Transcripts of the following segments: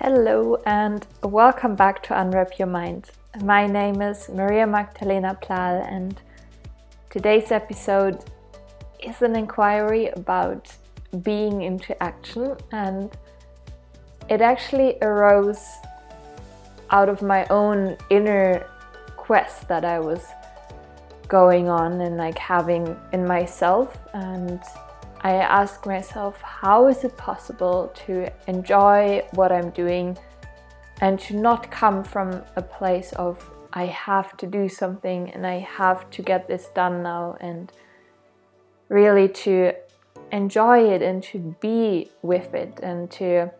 Hello and welcome back to Unwrap Your Mind. My name is Maria Magdalena Plal, and today's episode is an inquiry about being into action, and it actually arose out of my own inner quest that I was going on and like having in myself and I ask myself how is it possible to enjoy what I'm doing and to not come from a place of I have to do something and I have to get this done now and really to enjoy it and to be with it and to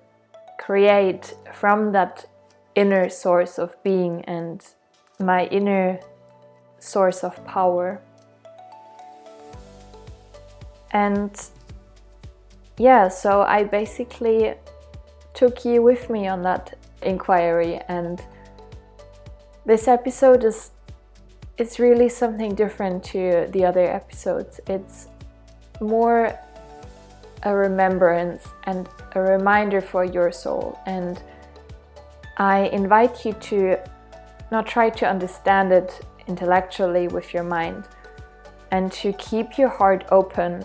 create from that inner source of being and my inner source of power. And yeah, so I basically took you with me on that inquiry and this episode is it's really something different to the other episodes. It's more a remembrance and a reminder for your soul and I invite you to not try to understand it intellectually with your mind and to keep your heart open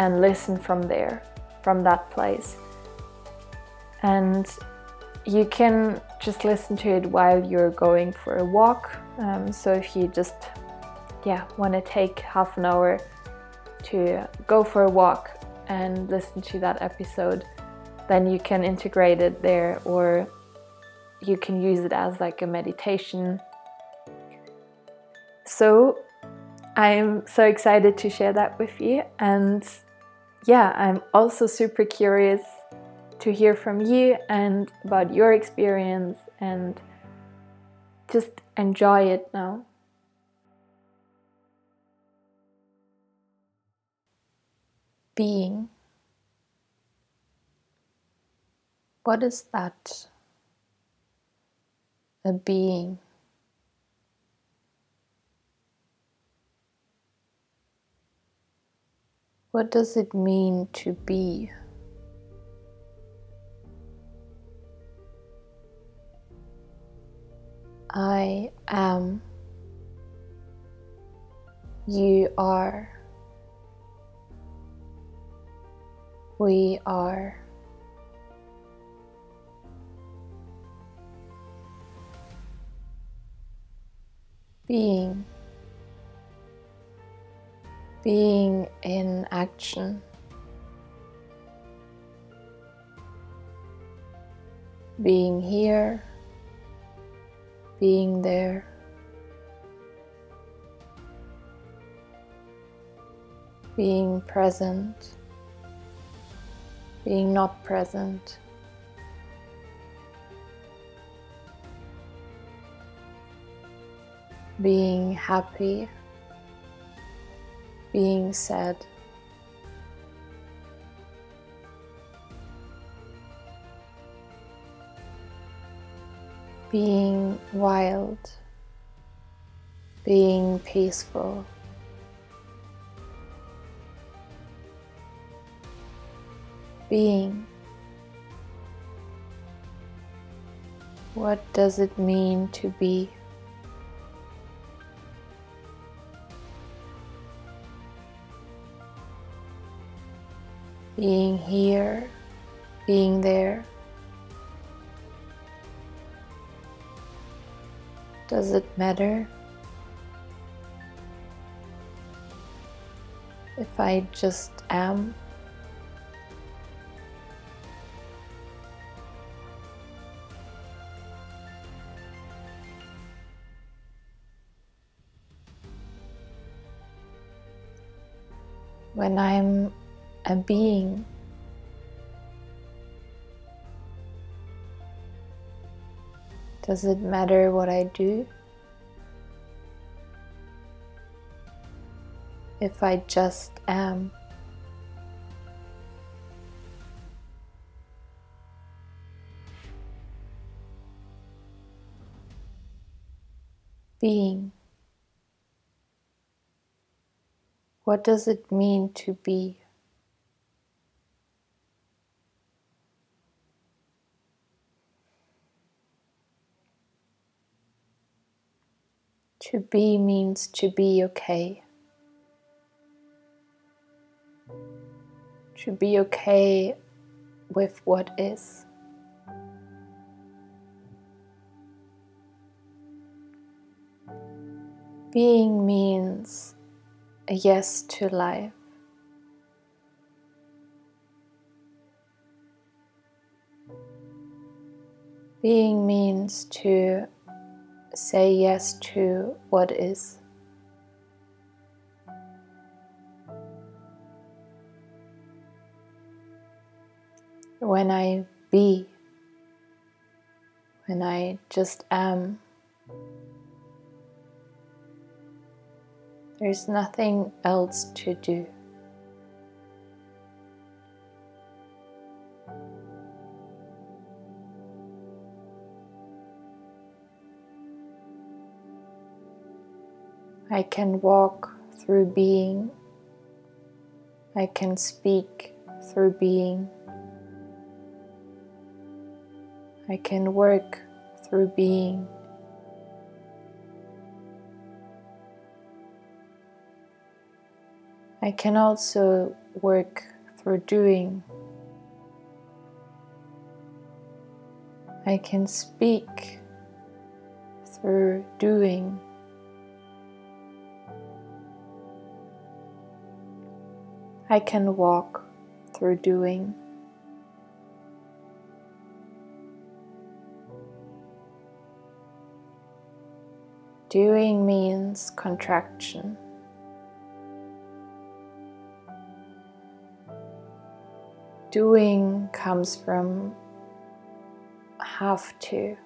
and listen from there, from that place. And you can just listen to it while you're going for a walk. Um, so if you just, yeah, want to take half an hour to go for a walk and listen to that episode, then you can integrate it there or you can use it as like a meditation. So I'm so excited to share that with you. And yeah, I'm also super curious to hear from you and about your experience and just enjoy it now. Being. What is that? a being. What does it mean to be? I am. You are. We are. being, being in action, being here, being there. Being present, being not present. being happy, being sad. Being wild, being peaceful. Being. What does it mean to be? Being here, being there. Does it matter if I just am? When I'm being. Does it matter what I do? If I just am. Being. What does it mean to be? To be means to be okay. To be okay with what is. Being means a yes to life. Being means to say yes to what is. When I be, when I just am, there's nothing else to do. I can walk through being. I can speak through being. I can work through being. I can also work through doing. I can speak through doing. I can walk through doing. Doing means contraction. Doing comes from have to.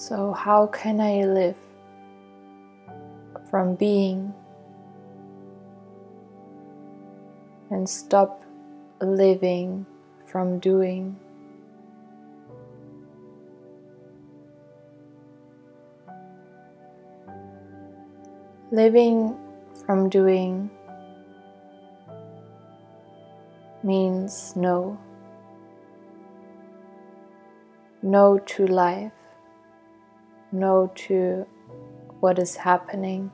So, how can I live from being and stop living from doing? Living from doing means no. No to life no to what is happening.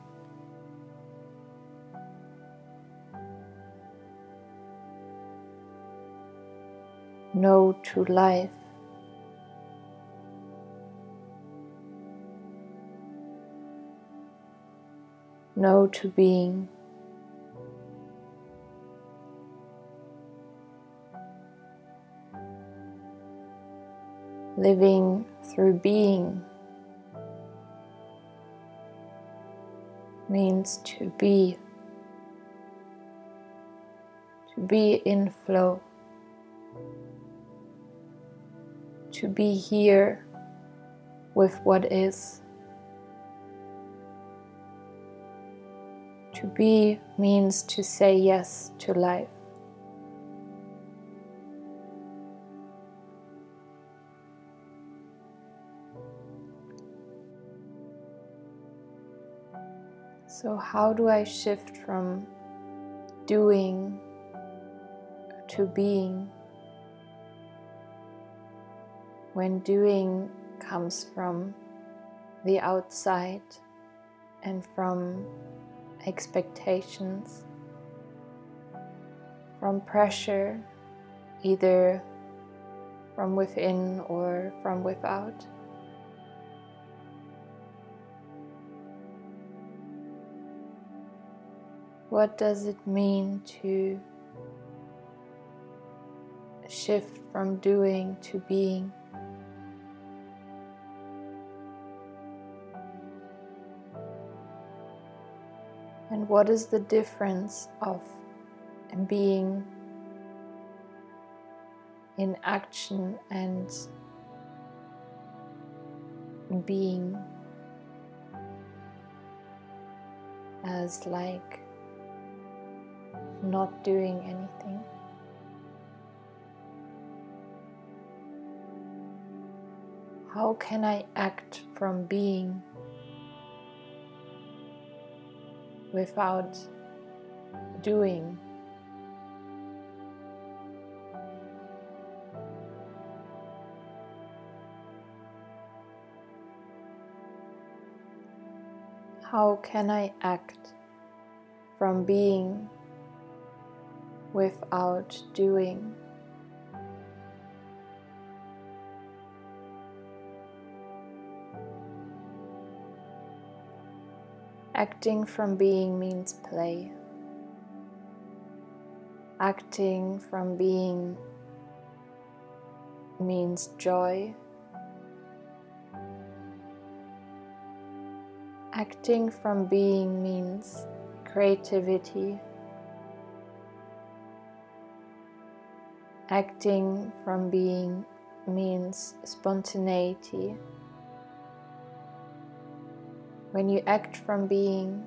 No to life. No to being. Living through being. Means to be, to be in flow, to be here with what is. To be means to say yes to life. So, how do I shift from doing to being when doing comes from the outside and from expectations, from pressure, either from within or from without? What does it mean to shift from doing to being? And what is the difference of being in action and being as like not doing anything. How can I act from being without doing? How can I act from being without doing? Acting from being means play. Acting from being means joy. Acting from being means creativity. Acting from being means spontaneity. When you act from being,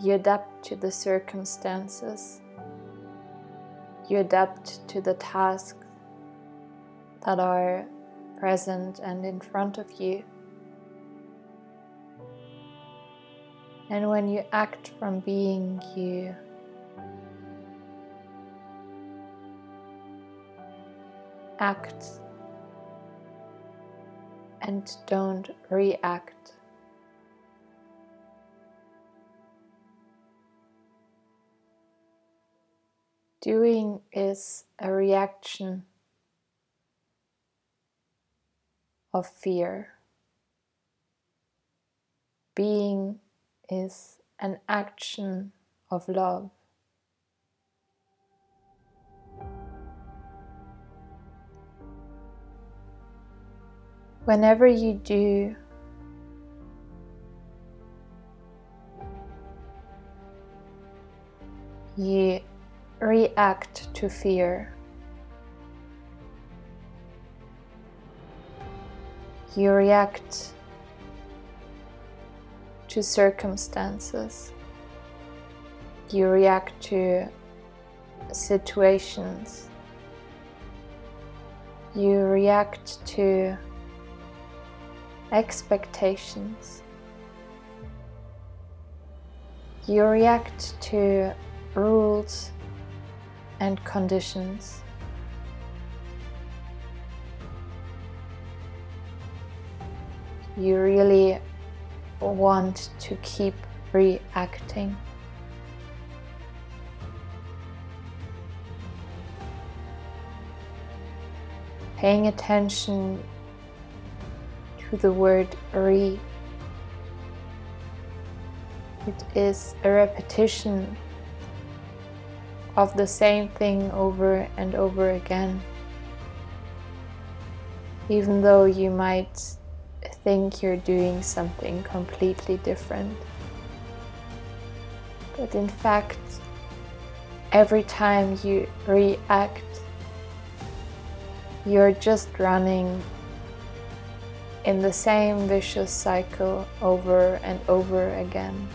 you adapt to the circumstances, you adapt to the tasks that are present and in front of you. And when you act from being, you act and don't react. Doing is a reaction of fear. Being is an action of love. Whenever you do you react to fear. You react to circumstances. You react to situations. You react to expectations. You react to rules and conditions. You really want to keep reacting. Paying attention to the word re. It is a repetition of the same thing over and over again. Even though you might think you're doing something completely different. But in fact, every time you react, you're just running in the same vicious cycle over and over again.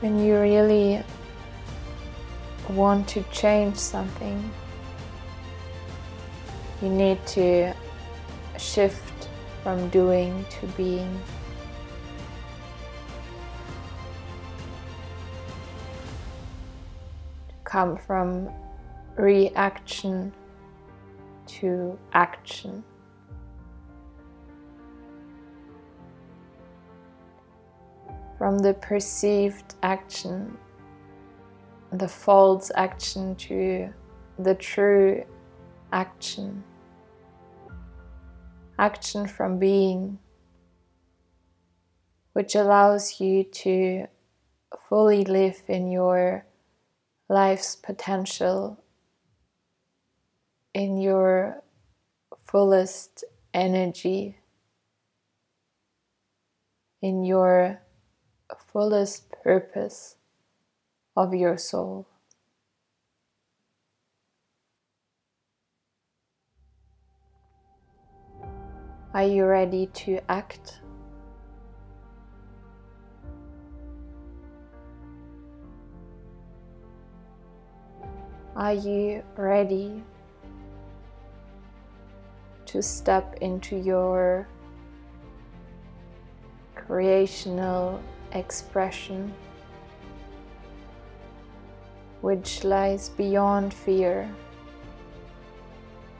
When you really want to change something, you need to shift from doing to being. Come from reaction to action. From the perceived action, the false action to the true action. Action from being, which allows you to fully live in your life's potential in your fullest energy, in your fullest purpose of your soul. Are you ready to act? Are you ready to step into your creational expression, which lies beyond fear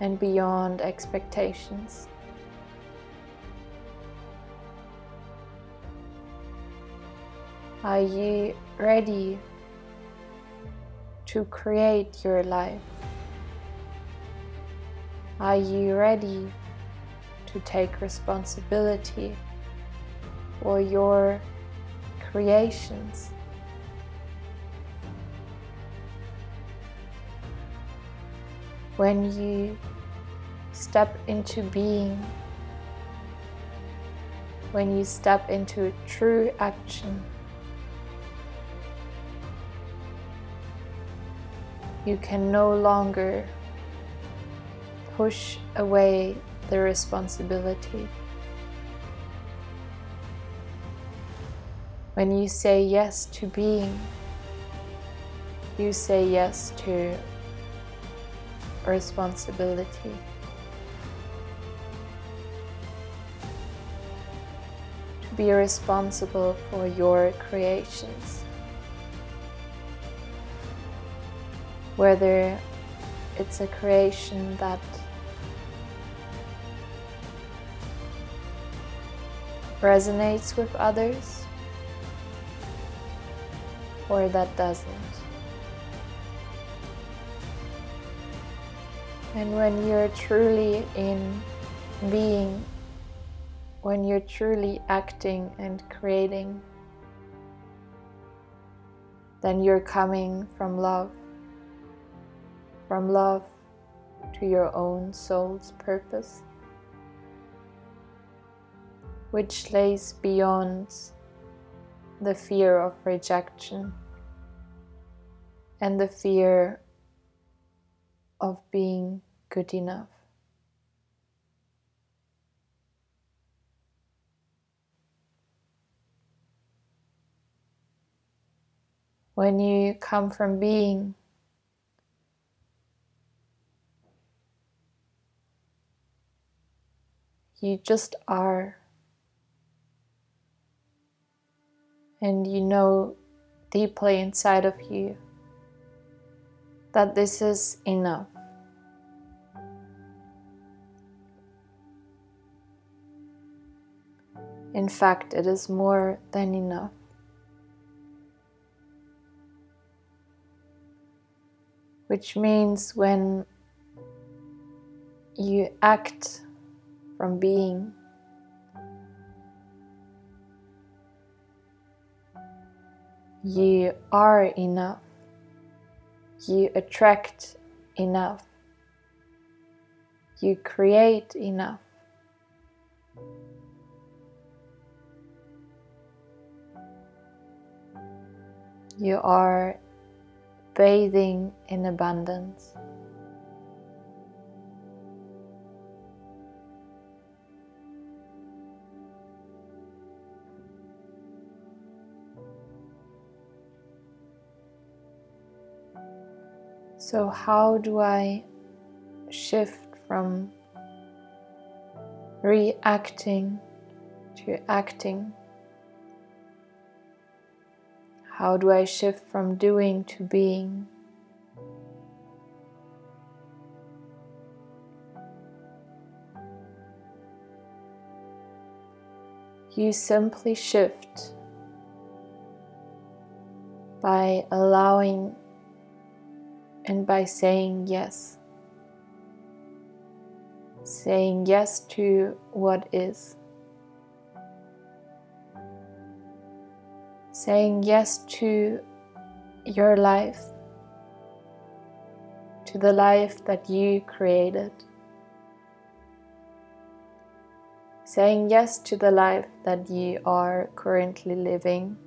and beyond expectations. Are you ready to create your life? Are you ready to take responsibility for your creations? When you step into being, when you step into true action, you can no longer push away the responsibility. When you say yes to being, you say yes to responsibility. To be responsible for your creations. Whether it's a creation that resonates with others or that doesn't. And when you're truly in being, when you're truly acting and creating, then you're coming from love, from love to your own soul's purpose which lays beyond the fear of rejection and the fear of being good enough. When you come from being, you just are. And you know deeply inside of you that this is enough. In fact, it is more than enough. Which means when you act from being You are enough. You attract enough. You create enough. You are bathing in abundance. So, how do I shift from reacting to acting? How do I shift from doing to being? You simply shift by allowing and by saying yes. Saying yes to what is. Saying yes to your life, to the life that you created. Saying yes to the life that you are currently living.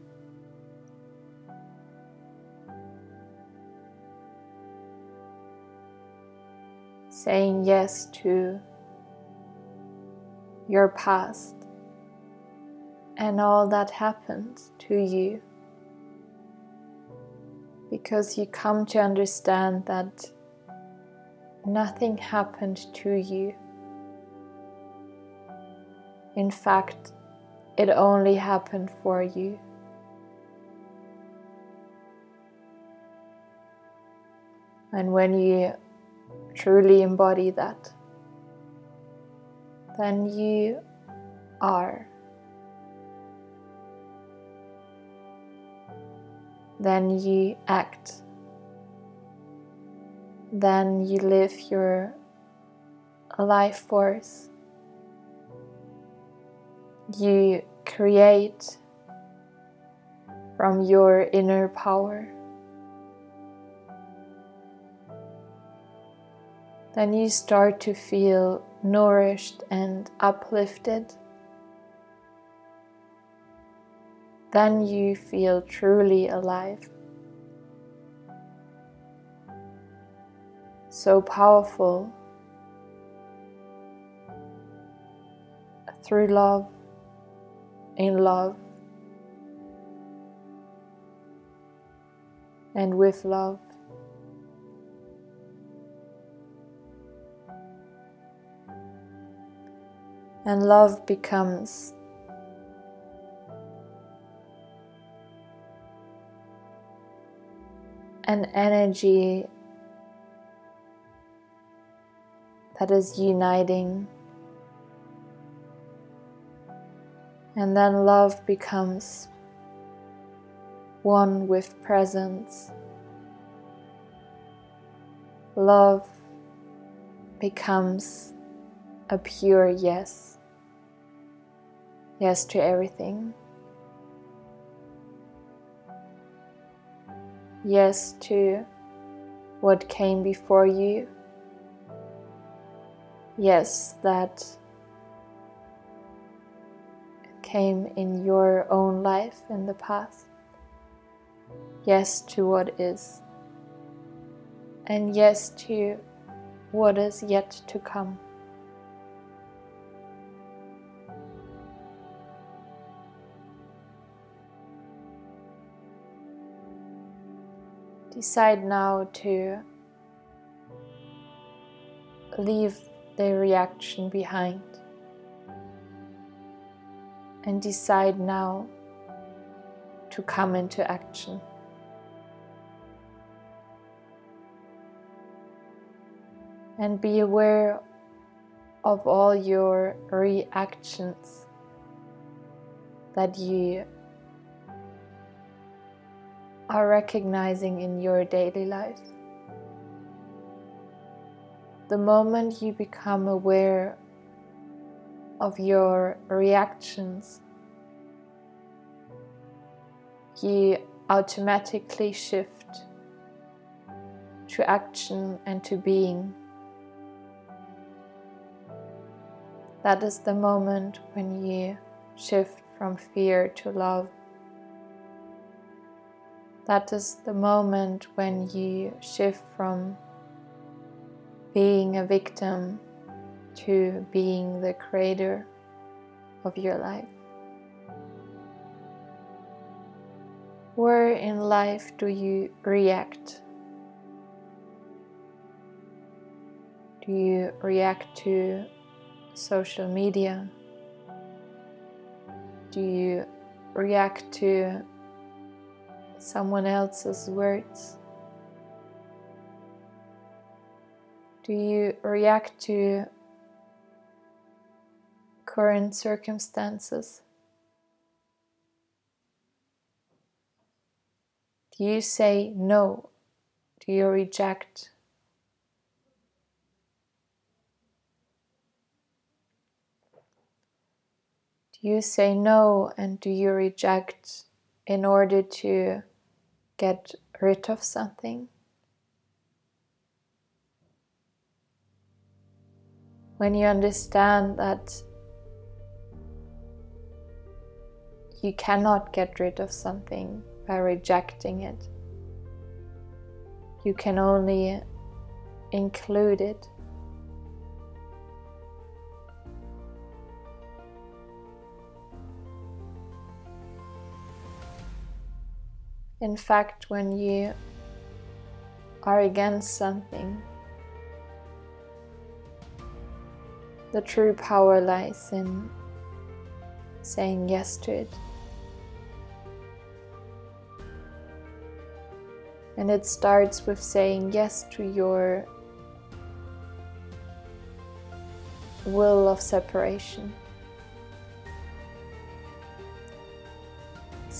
Saying yes to your past and all that happened to you because you come to understand that nothing happened to you. In fact, it only happened for you. And when you truly embody that, then you are. then you act, then you live your life force. You create from your inner power. Then you start to feel nourished and uplifted. Then you feel truly alive. So powerful through love, in love, and with love. And love becomes an energy that is uniting. And then love becomes one with presence. Love becomes a pure yes. Yes to everything. Yes to what came before you. Yes, that came in your own life in the past. Yes to what is. And yes to what is yet to come. Decide now to leave the reaction behind and decide now to come into action. And be aware of all your reactions that you are recognizing in your daily life. The moment you become aware of your reactions, you automatically shift to action and to being. That is the moment when you shift from fear to love. That is the moment when you shift from being a victim to being the creator of your life. Where in life do you react? Do you react to social media? Do you react to someone else's words? Do you react to current circumstances? Do you say no? Do you reject? Do you say no and do you reject in order to get rid of something? When you understand that you cannot get rid of something by rejecting it, you can only include it. In fact, when you are against something, the true power lies in saying yes to it. And it starts with saying yes to your will of separation.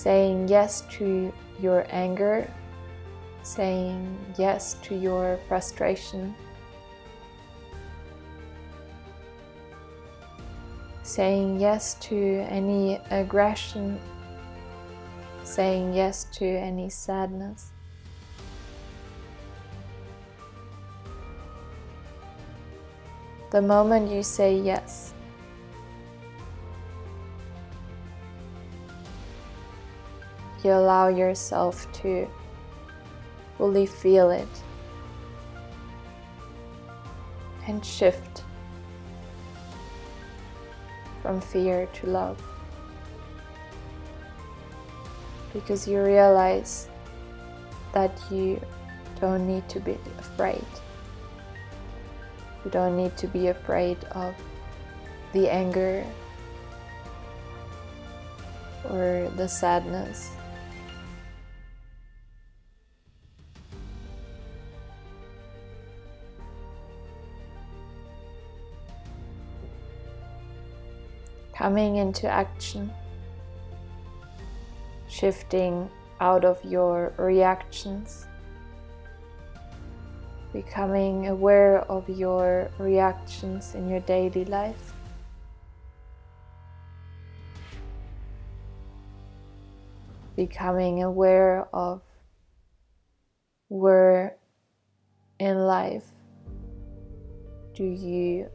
saying yes to your anger, saying yes to your frustration, saying yes to any aggression, saying yes to any sadness. The moment you say yes, you allow yourself to fully feel it and shift from fear to love. Because you realize that you don't need to be afraid. You don't need to be afraid of the anger or the sadness. Coming into action, shifting out of your reactions, becoming aware of your reactions in your daily life. Becoming aware of where in life do you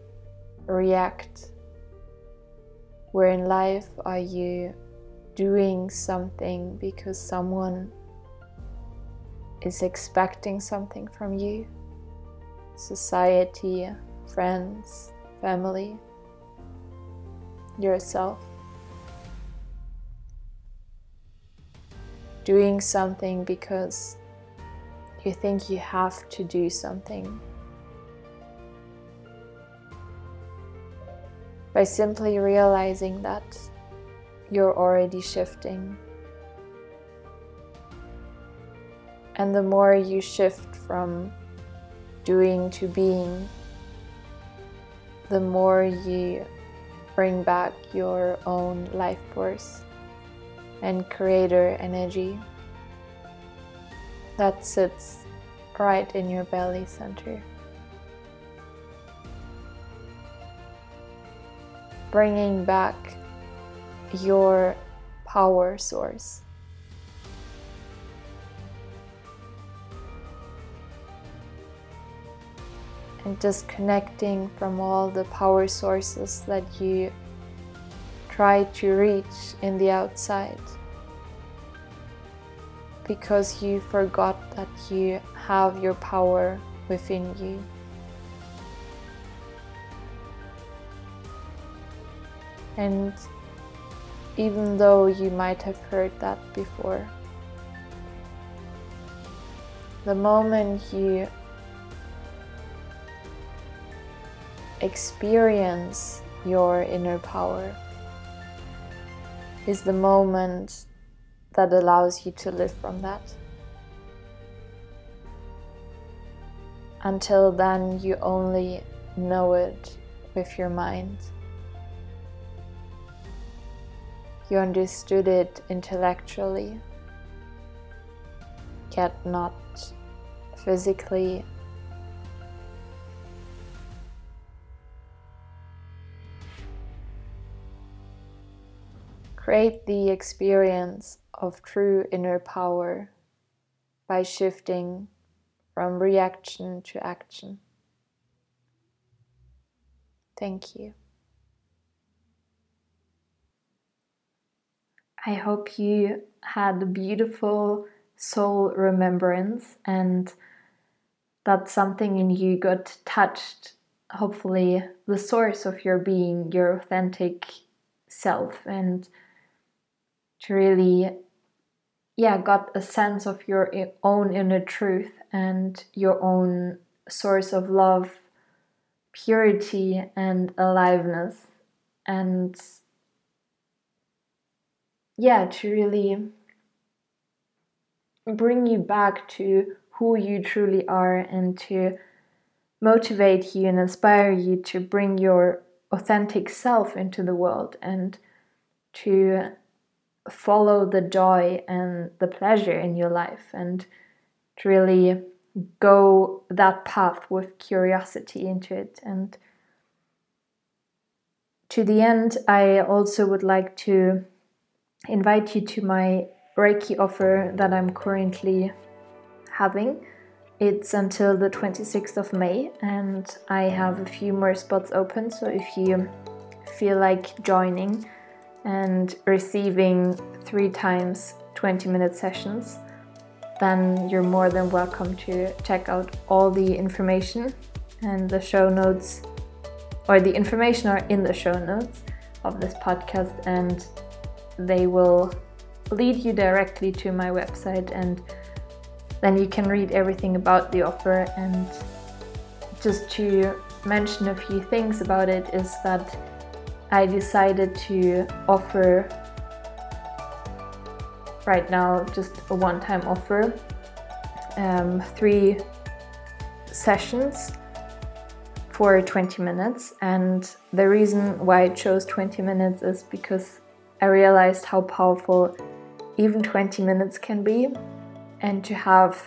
react where in life are you doing something because someone is expecting something from you? Society, friends, family, yourself. Doing something because you think you have to do something by simply realizing that you're already shifting. And the more you shift from doing to being, the more you bring back your own life force and creator energy that sits right in your belly center. Bringing back your power source. And disconnecting from all the power sources that you try to reach in the outside because you forgot that you have your power within you. And even though you might have heard that before, the moment you experience your inner power is the moment that allows you to live from that. Until then, you only know it with your mind. You understood it intellectually, yet not physically. Create the experience of true inner power by shifting from reaction to action. Thank you. I hope you had a beautiful soul remembrance and that something in you got touched. Hopefully, the source of your being, your authentic self, and to really, yeah, got a sense of your own inner truth and your own source of love, purity, and aliveness. And yeah, to really bring you back to who you truly are and to motivate you and inspire you to bring your authentic self into the world and to follow the joy and the pleasure in your life and to really go that path with curiosity into it. And to the end, I also would like to invite you to my Reiki offer that I'm currently having. It's until the 26th of May, and I have a few more spots open. So if you feel like joining and receiving three times 20 minute sessions, then you're more than welcome to check out all the information and the show notes, or the information are in the show notes of this podcast, and they will lead you directly to my website, and then you can read everything about the offer. And just to mention a few things about it is that I decided to offer right now just a one time offer um, three sessions for 20 minutes. And the reason why I chose 20 minutes is because I realized how powerful even 20 minutes can be. And to have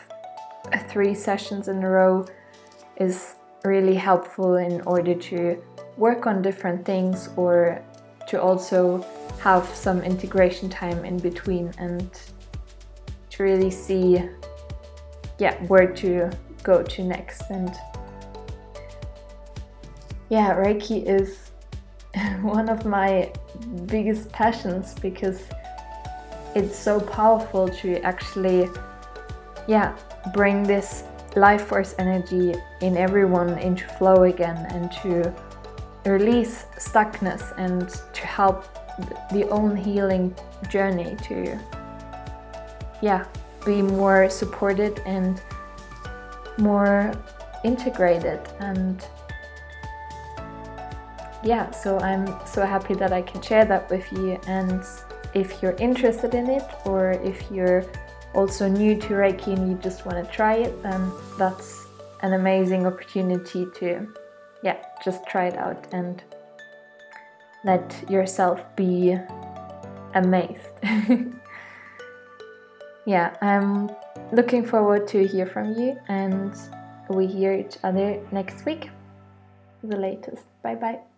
uh, three sessions in a row is really helpful in order to work on different things or to also have some integration time in between and to really see yeah where to go to next and yeah reiki is one of my biggest passions because it's so powerful to actually yeah bring this life force energy in everyone into flow again and to release stuckness and to help the own healing journey to yeah be more supported and more integrated and yeah so i'm so happy that i can share that with you and if you're interested in it or if you're also new to reiki and you just want to try it then that's an amazing opportunity to yeah just try it out and let yourself be amazed. yeah, I'm looking forward to hear from you and we hear each other next week. The latest. Bye bye.